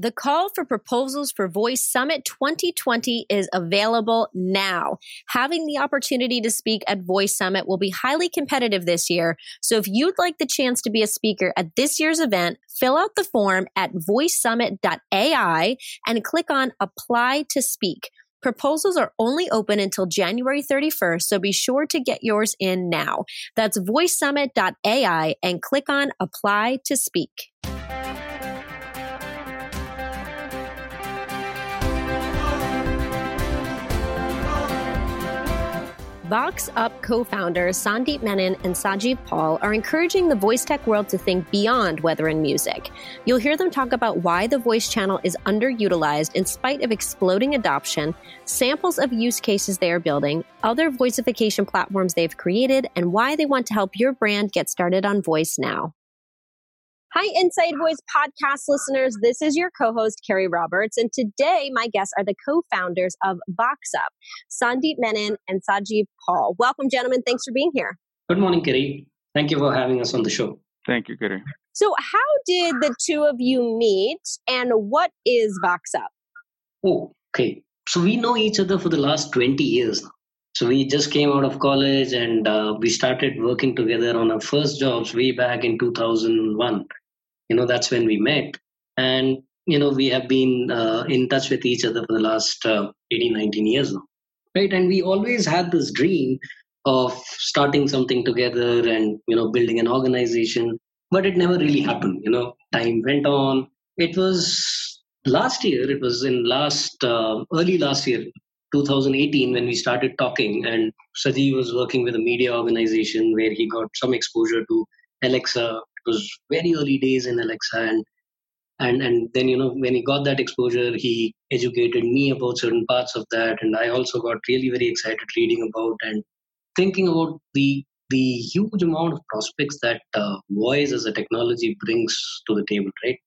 The call for proposals for Voice Summit 2020 is available now. Having the opportunity to speak at Voice Summit will be highly competitive this year. So if you'd like the chance to be a speaker at this year's event, fill out the form at voicesummit.ai and click on apply to speak. Proposals are only open until January 31st, so be sure to get yours in now. That's voicesummit.ai and click on apply to speak. Vox Up co founders Sandeep Menon and Sajeev Paul are encouraging the voice tech world to think beyond weather and music. You'll hear them talk about why the voice channel is underutilized in spite of exploding adoption, samples of use cases they are building, other voiceification platforms they've created, and why they want to help your brand get started on voice now. Hi, Inside Voice podcast listeners. This is your co host, Keri Roberts. And today, my guests are the co founders of VoxUp, Sandeep Menon and Sajeev Paul. Welcome, gentlemen. Thanks for being here. Good morning, Keri. Thank you for having us on the show. Thank you, Keri. So, how did the two of you meet, and what is VoxUp? Oh, okay. So, we know each other for the last 20 years now. So we just came out of college and uh, we started working together on our first jobs way back in 2001 you know that's when we met. And you know we have been uh, in touch with each other for the last uh, 18 19 years now. Right? And we always had this dream of starting something together and you know building an organization but it never really happened. You know time went on. It was last year it was in last uh, early last year 2018 when we started talking and Saji was working with a media organization where he got some exposure to Alexa it was very early days in Alexa, and and and then you know when he got that exposure, he educated me about certain parts of that, and I also got really very excited reading about and thinking about the the huge amount of prospects that uh, voice as a technology brings to the table, right?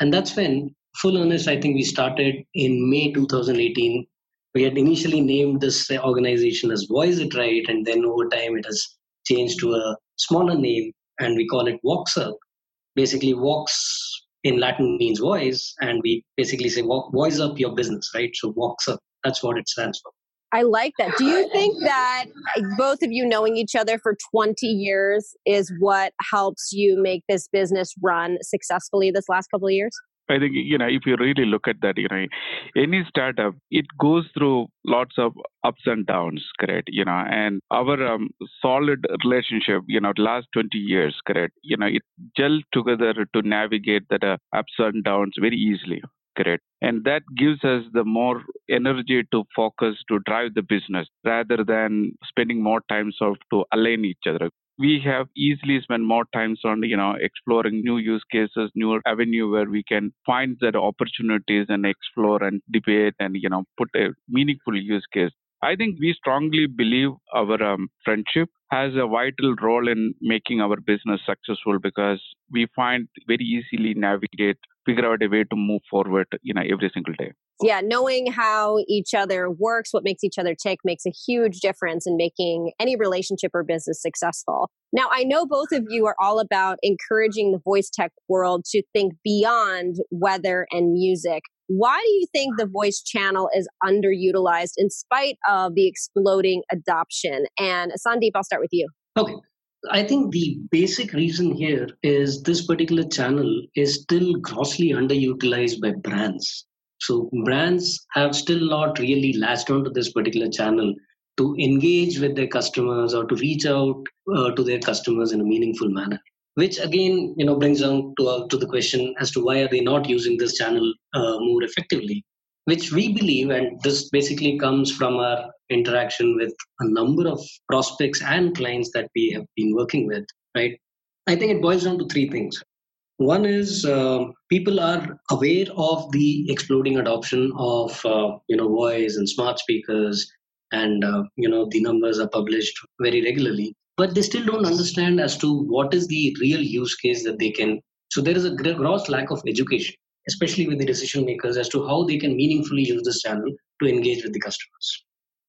And that's when, full earnest, I think we started in May 2018. We had initially named this organization as Voice It Right, and then over time it has changed to a smaller name and we call it Voxup. Basically, Vox in Latin means voice, and we basically say voice up your business, right? So Voxup, that's what it stands for. I like that. Do you think that both of you knowing each other for 20 years is what helps you make this business run successfully this last couple of years? I think you know if you really look at that, you know, any startup it goes through lots of ups and downs, correct? You know, and our um, solid relationship, you know, last 20 years, correct? You know, it gelled together to navigate that uh, ups and downs very easily, correct? And that gives us the more energy to focus to drive the business rather than spending more time sort of to align each other we have easily spent more times on you know exploring new use cases new avenue where we can find that opportunities and explore and debate and you know put a meaningful use case. I think we strongly believe our um, friendship has a vital role in making our business successful because we find very easily navigate figure out a way to move forward you know every single day yeah, knowing how each other works, what makes each other tick makes a huge difference in making any relationship or business successful. Now, I know both of you are all about encouraging the voice tech world to think beyond weather and music. Why do you think the voice channel is underutilized in spite of the exploding adoption? And Sandeep, I'll start with you. Okay. I think the basic reason here is this particular channel is still grossly underutilized by brands. So brands have still not really latched onto this particular channel to engage with their customers or to reach out uh, to their customers in a meaningful manner. Which again, you know, brings down to uh, to the question as to why are they not using this channel uh, more effectively? Which we believe, and this basically comes from our interaction with a number of prospects and clients that we have been working with. Right? I think it boils down to three things. One is uh, people are aware of the exploding adoption of uh, you know voice and smart speakers, and uh, you know the numbers are published very regularly, but they still don't understand as to what is the real use case that they can. So there is a gross lack of education, especially with the decision makers, as to how they can meaningfully use this channel to engage with the customers.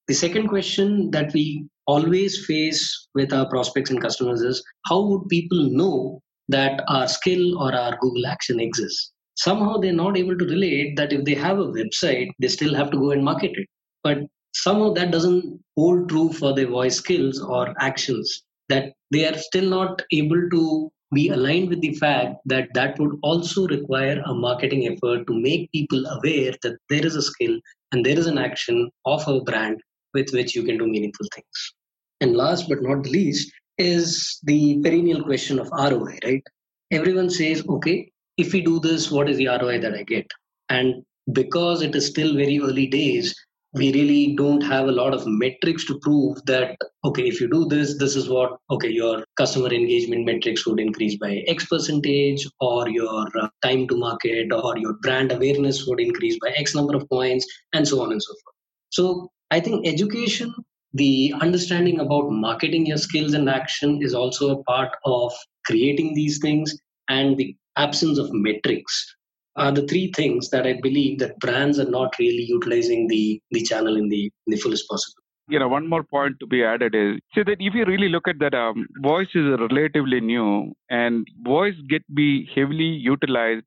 The second question that we always face with our prospects and customers is how would people know that our skill or our Google action exists. somehow they're not able to relate that if they have a website, they still have to go and market it. But somehow that doesn't hold true for their voice skills or actions, that they are still not able to be aligned with the fact that that would also require a marketing effort to make people aware that there is a skill and there is an action of a brand with which you can do meaningful things. And last but not the least is the perennial question of ROI, right? Everyone says, okay, if we do this, what is the ROI that I get? And because it is still very early days, we really don't have a lot of metrics to prove that okay if you do this this is what okay your customer engagement metrics would increase by x percentage or your uh, time to market or your brand awareness would increase by x number of points and so on and so forth so i think education the understanding about marketing your skills and action is also a part of creating these things and the absence of metrics are the three things that I believe that brands are not really utilizing the, the channel in the, in the fullest possible. You know, one more point to be added is so that if you really look at that, um, voice is relatively new, and voice get be heavily utilized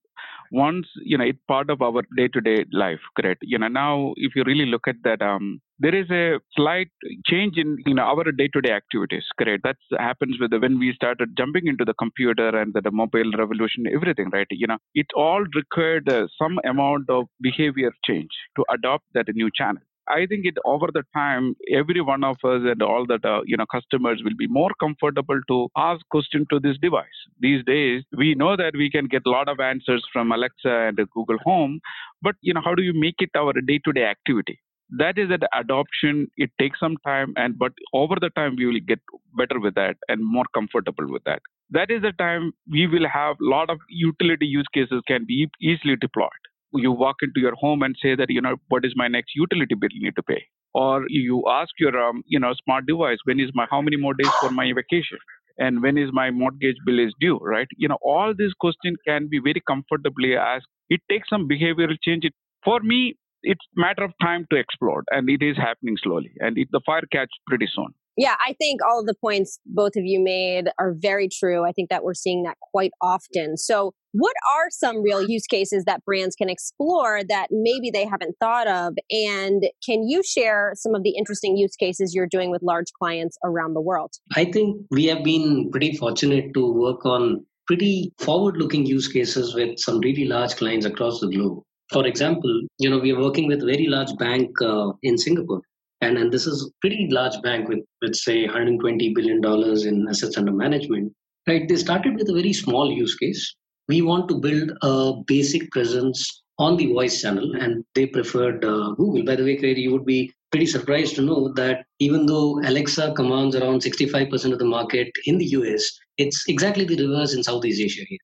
once you know it's part of our day-to-day life. Correct? You know, now if you really look at that, um, there is a slight change in you know our day-to-day activities correct that happens with the, when we started jumping into the computer and the, the mobile revolution everything right you know it all required uh, some amount of behavior change to adopt that new channel I think it over the time, every one of us and all that uh, you know customers will be more comfortable to ask question to this device. These days, we know that we can get a lot of answers from Alexa and Google Home, but you know how do you make it our day-to-day activity? that is that adoption it takes some time and but over the time we will get better with that and more comfortable with that that is the time we will have a lot of utility use cases can be easily deployed you walk into your home and say that you know what is my next utility bill you need to pay? Or you ask your um, you know smart device when is my how many more days for my vacation? And when is my mortgage bill is due right? You know all these questions can be very comfortably asked. It takes some behavioral change. For me it's matter of time to explode and it is happening slowly and it, the fire catch pretty soon yeah i think all of the points both of you made are very true. I think that we're seeing that quite often. So what are some real use cases that brands can explore that maybe they haven't thought of? And can you share some of the interesting use cases you're doing with large clients around the world? I think we have been pretty fortunate to work on pretty forward looking use cases with some really large clients across the globe. For example, you know, we are working with a very large bank uh, in Singapore. And, and this is a pretty large bank with, let's say, $120 billion in assets under management. Right? They started with a very small use case. We want to build a basic presence on the voice channel, and they preferred uh, Google. By the way, Craig, you would be pretty surprised to know that even though Alexa commands around 65% of the market in the US, it's exactly the reverse in Southeast Asia here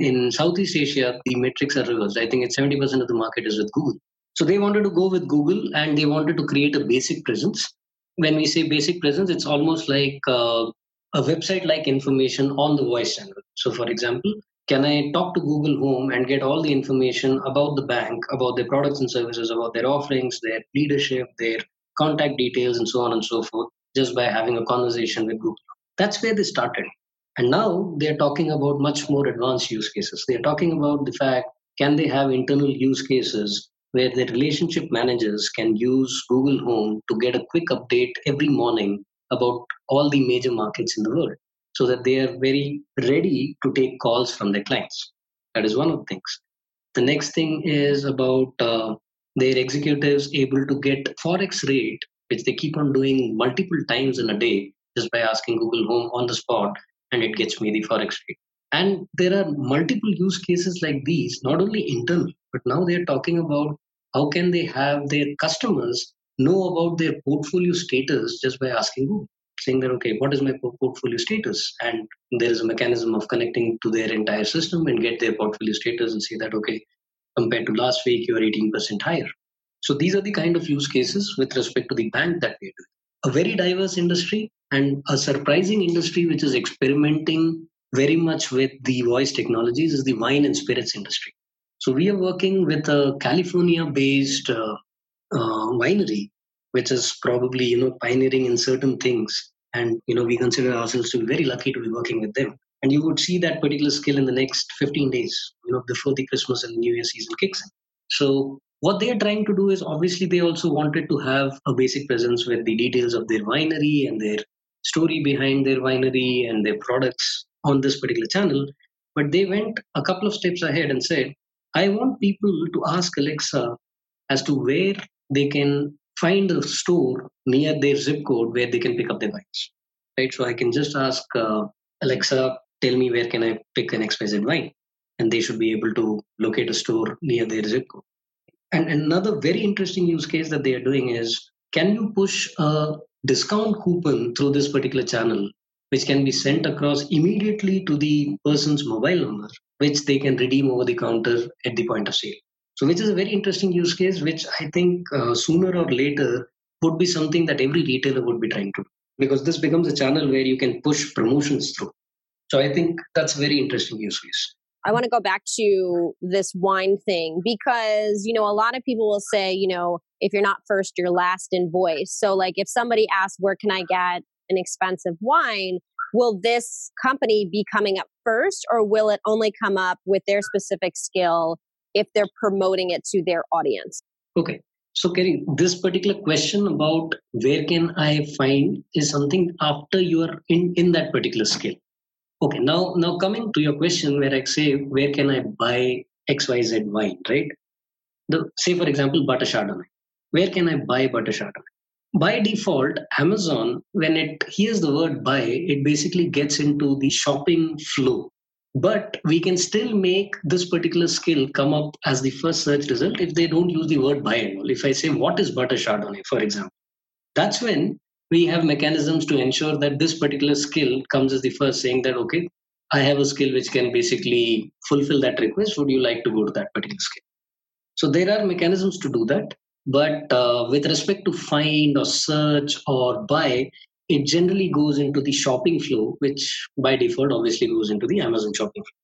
in Southeast Asia, the metrics are reversed. I think it's 70% of the market is with Google. So they wanted to go with Google and they wanted to create a basic presence. When we say basic presence, it's almost like uh, a website like information on the voice channel. So, for example, can I talk to Google Home and get all the information about the bank, about their products and services, about their offerings, their leadership, their contact details, and so on and so forth, just by having a conversation with Google? That's where they started. And now they're talking about much more advanced use cases. They're talking about the fact can they have internal use cases where the relationship managers can use Google Home to get a quick update every morning about all the major markets in the world so that they are very ready to take calls from their clients. That is one of the things. The next thing is about uh, their executives able to get forex rate, which they keep on doing multiple times in a day just by asking Google Home on the spot and it gets me the forex rate. And there are multiple use cases like these, not only internal, but now they're talking about how can they have their customers know about their portfolio status just by asking Google, saying that, okay, what is my portfolio status? And there is a mechanism of connecting to their entire system and get their portfolio status and say that, okay, compared to last week, you're 18% higher. So these are the kind of use cases with respect to the bank that we're doing a very diverse industry and a surprising industry which is experimenting very much with the voice technologies is the wine and spirits industry. So we are working with a California-based uh, uh, winery, which is probably you know pioneering in certain things, and you know we consider ourselves to be very lucky to be working with them. and you would see that particular skill in the next 15 days you know before the christmas and new year season kicks in so what they're trying to do is obviously they also wanted to have a basic presence with the details of their winery and their story behind their winery and their products on this particular channel but they went a couple of steps ahead and said i want people to ask alexa as to where they can find a store near their zip code where they can pick up their wines right so i can just ask uh, alexa tell me where can I pick an XYZ wine? And they should be able to locate a store near their zip code. And another very interesting use case that they are doing is can you push a discount coupon through this particular channel, which can be sent across immediately to the person's mobile number, which they can redeem over the counter at the point of sale? So, which is a very interesting use case, which I think uh, sooner or later would be something that every retailer would be trying to do because this becomes a channel where you can push promotions through. So I think that's a very interesting use case. I want to go back to this wine thing because, you know, a lot of people will say, you know, if you're not first, you're last in voice. So, like, if somebody asks, where can I get an expensive wine? Will this company be coming up first, or will it only come up with their specific skill if they're promoting it to their audience? Okay. So, Keri, this particular question about where can I find is something after you are in, in that particular skill. Okay, now now coming to your question where I say where can I buy XYZ wine, right? The say for example butter chardonnay. Where can I buy butter chardonnay? By default, Amazon, when it hears the word buy, it basically gets into the shopping flow. But we can still make this particular skill come up as the first search result if they don't use the word buy and all. If I say what is butter chardonnay, for example, that's when we have mechanisms to ensure that this particular skill comes as the first saying that okay i have a skill which can basically fulfill that request would you like to go to that particular skill so there are mechanisms to do that but uh, with respect to find or search or buy it generally goes into the shopping flow which by default obviously goes into the amazon shopping flow.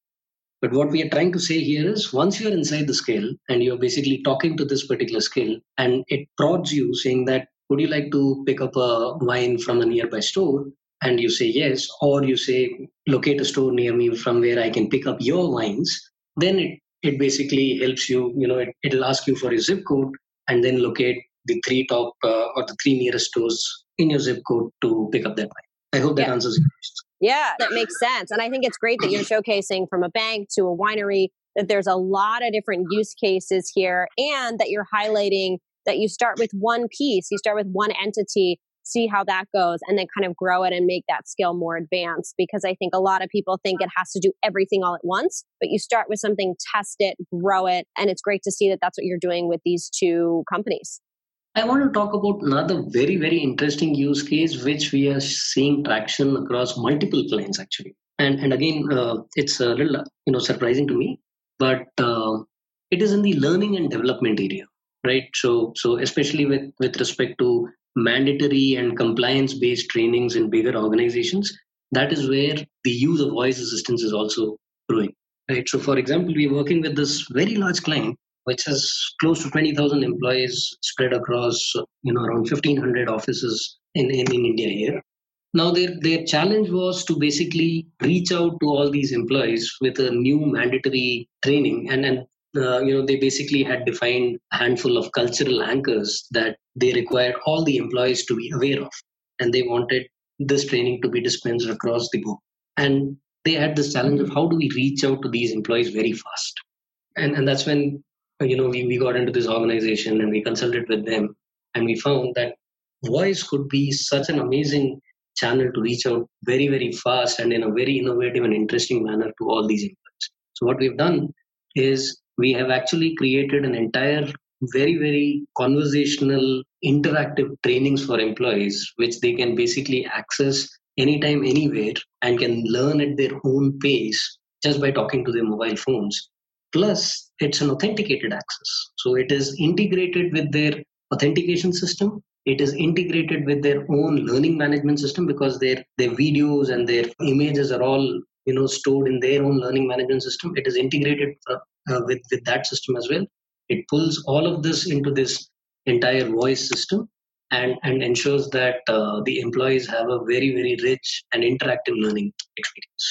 But what we are trying to say here is once you're inside the skill and you're basically talking to this particular skill and it prods you saying that would you like to pick up a wine from a nearby store? and you say yes or you say locate a store near me from where i can pick up your wines then it, it basically helps you you know it, it'll ask you for your zip code and then locate the three top uh, or the three nearest stores in your zip code to pick up that wine i hope that yeah. answers your question. Yeah that makes sense. And i think it's great that you're showcasing from a bank to a winery that there's a lot of different use cases here and that you're highlighting that you start with one piece, you start with one entity, see how that goes, and then kind of grow it and make that skill more advanced. Because I think a lot of people think it has to do everything all at once, but you start with something, test it, grow it. And it's great to see that that's what you're doing with these two companies. I want to talk about another very, very interesting use case, which we are seeing traction across multiple clients actually. And, and again, uh, it's a little you know surprising to me, but uh, it is in the learning and development area right so so especially with with respect to mandatory and compliance based trainings in bigger organizations. That is where the use of voice assistants is also growing right? So for example we're working with this very large client which has close to 20000 employees spread across you know around 1500 offices in, in, in india here. Now their their challenge was to basically reach out to all these employees with a new mandatory training and and uh, you know they basically had defined a handful of cultural anchors that they required all the employees to be aware of. And they wanted this training to be dispensed across the board. And they had this challenge of how do we reach out to these employees very fast? And and that's when you know we, we got into this organization and we consulted with them and we found that voice could be such an amazing channel to reach out very very fast and in a very innovative and interesting manner to all these employees. So what we've done is we have actually created an entire very very conversational interactive trainings for employees which they can basically access anytime anywhere and can learn at their own pace just by talking to their mobile phones. Plus it's an authenticated access. So it is integrated with their authentication system. It is integrated with their own learning management system because their their videos and their images are all you know stored in their own learning management system. It is integrated uh, uh, with with that system as well it pulls all of this into this entire voice system and and ensures that uh, the employees have a very very rich and interactive learning experience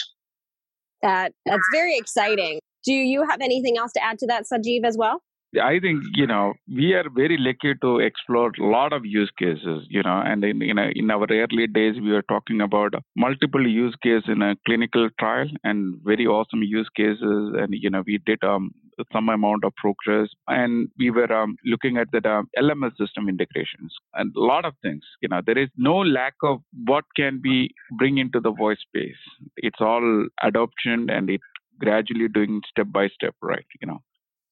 That that's very exciting. Do you have anything else to add to that, Sajeev, as well? I think you know we are very lucky to explore a lot of use cases. You know, and in in, a, in our early days we were talking about multiple use cases in a clinical trial and very awesome use cases. And you know we did um, some amount of progress, and we were um, looking at the um, LMS system integrations and a lot of things. You know, there is no lack of what can be bring into the voice space. It's all adoption and it gradually doing step by step, right? You know.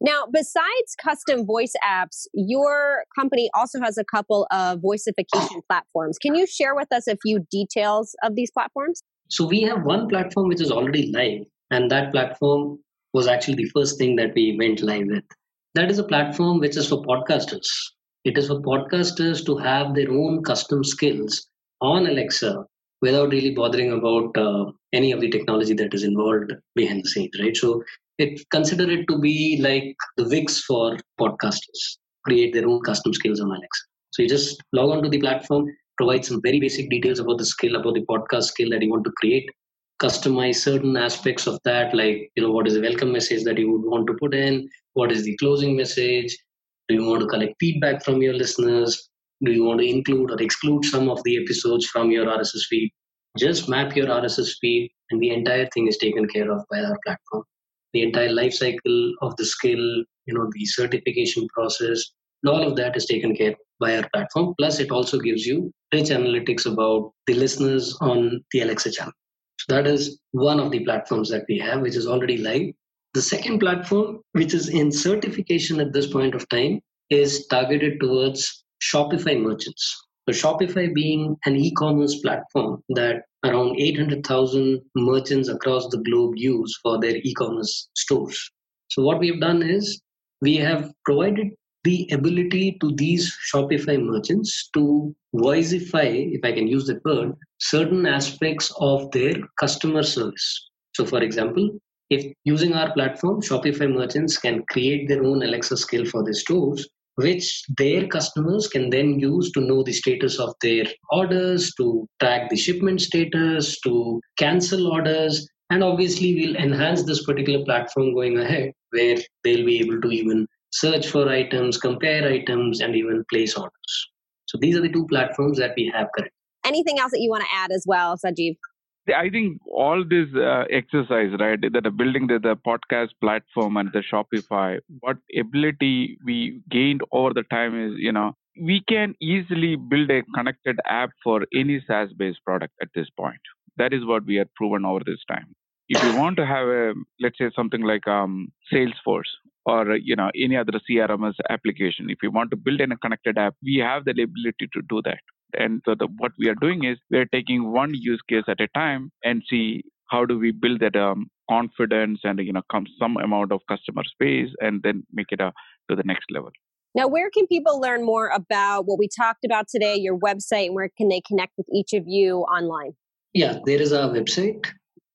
Now, besides custom voice apps, your company also has a couple of voiceification platforms. Can you share with us a few details of these platforms? So, we have one platform which is already live, and that platform was actually the first thing that we went live with. That is a platform which is for podcasters. It is for podcasters to have their own custom skills on Alexa without really bothering about uh, any of the technology that is involved behind the scenes, right? So it consider it to be like the Wix for podcasters, create their own custom skills on Alexa. So you just log on to the platform, provide some very basic details about the skill, about the podcast skill that you want to create, customize certain aspects of that, like you know, what is the welcome message that you would want to put in, what is the closing message, do you want to collect feedback from your listeners, do you want to include or exclude some of the episodes from your RSS feed? Just map your RSS feed, and the entire thing is taken care of by our platform the entire life cycle of the skill, you know, the certification process, all of that is taken care by our platform. Plus, it also gives you rich analytics about the listeners on the Alexa channel. So that is one of the platforms that we have, which is already live. The second platform, which is in certification at this point of time, is targeted towards Shopify merchants. So Shopify being an e-commerce platform that around 800,000 merchants across the globe use for their e-commerce stores. So what we have done is we have provided the ability to these Shopify merchants to voiceify, if I can use the word, certain aspects of their customer service. So for example, if using our platform, Shopify merchants can create their own Alexa skill for their stores which their customers can then use to know the status of their orders, to track the shipment status, to cancel orders. And obviously, we'll enhance this particular platform going ahead where they'll be able to even search for items, compare items, and even place orders. So these are the two platforms that we have currently. Anything else that you want to add as well, Sajeev? I think all this uh, exercise, right, that building the, the podcast platform and the Shopify, what ability we gained over the time is, you know, we can easily build a connected app for any SaaS based product at this point. That is what we have proven over this time. If you want to have a, let's say something like um, Salesforce or you know any other CRMS application, if you want to build in a connected app, we have the ability to do that. And so the, what we are doing is we're taking one use case at a time and see how do we build that um, confidence and you know come some amount of customer space and then make it uh, to the next level. Now, where can people learn more about what we talked about today, your website, and where can they connect with each of you online? Yeah, there is a website.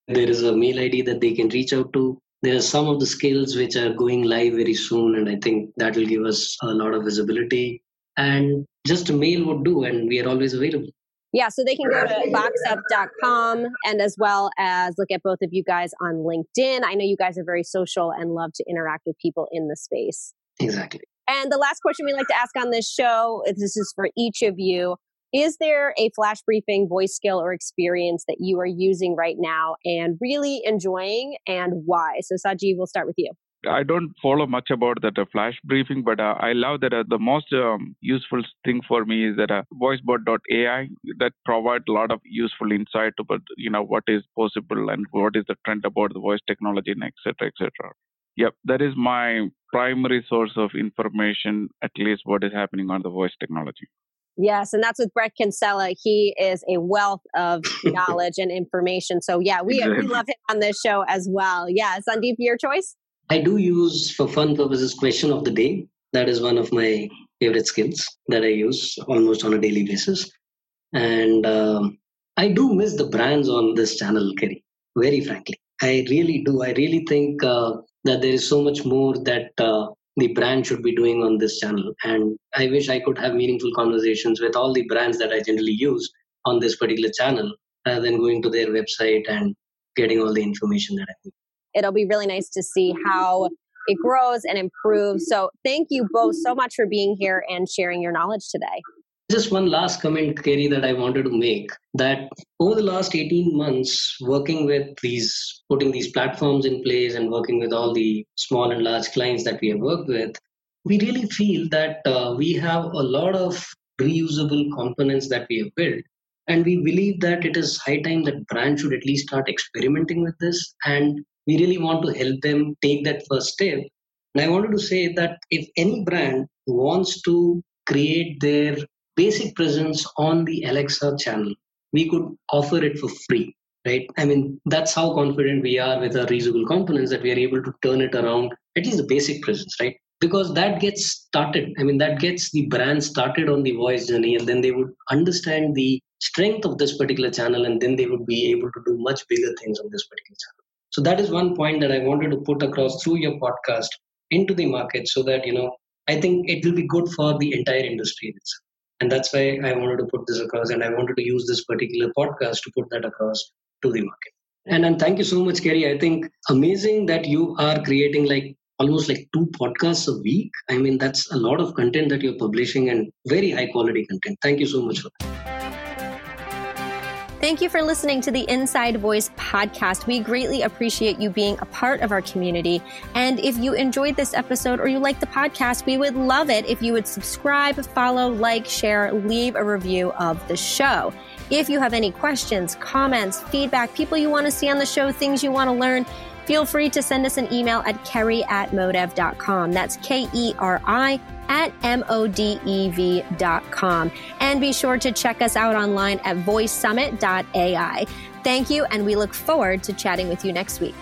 There is a mail ID that they can reach out to. There are some of the skills which are going live very soon, and I think that will give us a lot of visibility and just a mail would do and we are always available. Yeah so they can go to voxup.com and as well as look at both of you guys on linkedin. I know you guys are very social and love to interact with people in the space. Exactly. And the last question we like to ask on this show this is for each of you is there a flash briefing voice skill or experience that you are using right now and really enjoying and why? So saji we'll start with you I don't follow much about that uh, flash briefing, but uh, I love that uh, the most um, useful thing for me is that uh, voicebot.ai that provides a lot of useful insight about you know what is possible and what is the trend about the voice technology and etc etc. Yep, that is my primary source of information, at least what is happening on the voice technology. Yes, and that's with Bret Kinsella. He is a wealth of knowledge and information. So yeah, we exactly. we love him on this show as well. Yeah, Sandeep, your choice. I do use for fun purposes question of the day. That is one of my favorite skills that I use almost on a daily basis. And um, I do miss the brands on this channel, Keri, very frankly. I really do. I really think uh, that there is so much more that uh, the brand should be doing on this channel. And I wish I could have meaningful conversations with all the brands that I generally use on this particular channel rather than going to their website and getting all the information that I need. It'll be really nice to see how it grows and improves. So thank you both so much for being here and sharing your knowledge today. Just one last comment, Keri, that I wanted to make that over the last 18 months, working with these, putting these platforms in place and working with all the small and large clients that we have worked with, we really feel that uh, we have a lot of reusable components that we have built. And we believe that it is high time that brands should at least start experimenting with this. And we really want to help them take that first step. And I wanted to say that if any brand wants to create their basic presence on the Alexa channel, we could offer it for free, right? I mean, that's how confident we are with our reusable components that we are able to turn it around, at least the basic presence, right? Because that gets started. I mean, that gets the brand started on the voice journey, and then they would understand the strength of this particular channel, and then they would be able to do much bigger things on this particular channel. So that is one point that I wanted to put across through your podcast into the market so that, you know, I think it will be good for the entire industry and that's why i wanted to put this across and i wanted to use this particular podcast to put that across to the market. And and thank you so much keri. I think amazing that you are creating like almost like two podcasts a week. I mean that's a lot of content that you're publishing and very high quality content. Thank you so much for that Thank you for listening to the Inside Voice podcast. We greatly appreciate you being a part of our community. And if you enjoyed this episode or you like the podcast, we would love it if you would subscribe, follow, like, share, leave a review of the show. If you have any questions, comments, feedback, people you want to see on the show, things you want to learn, feel free to send us an email at keri at modev.com. That's K E R I at modev.com. And be sure to check us out online at voicesummit.ai. Thank you, and we look forward to chatting with you next week.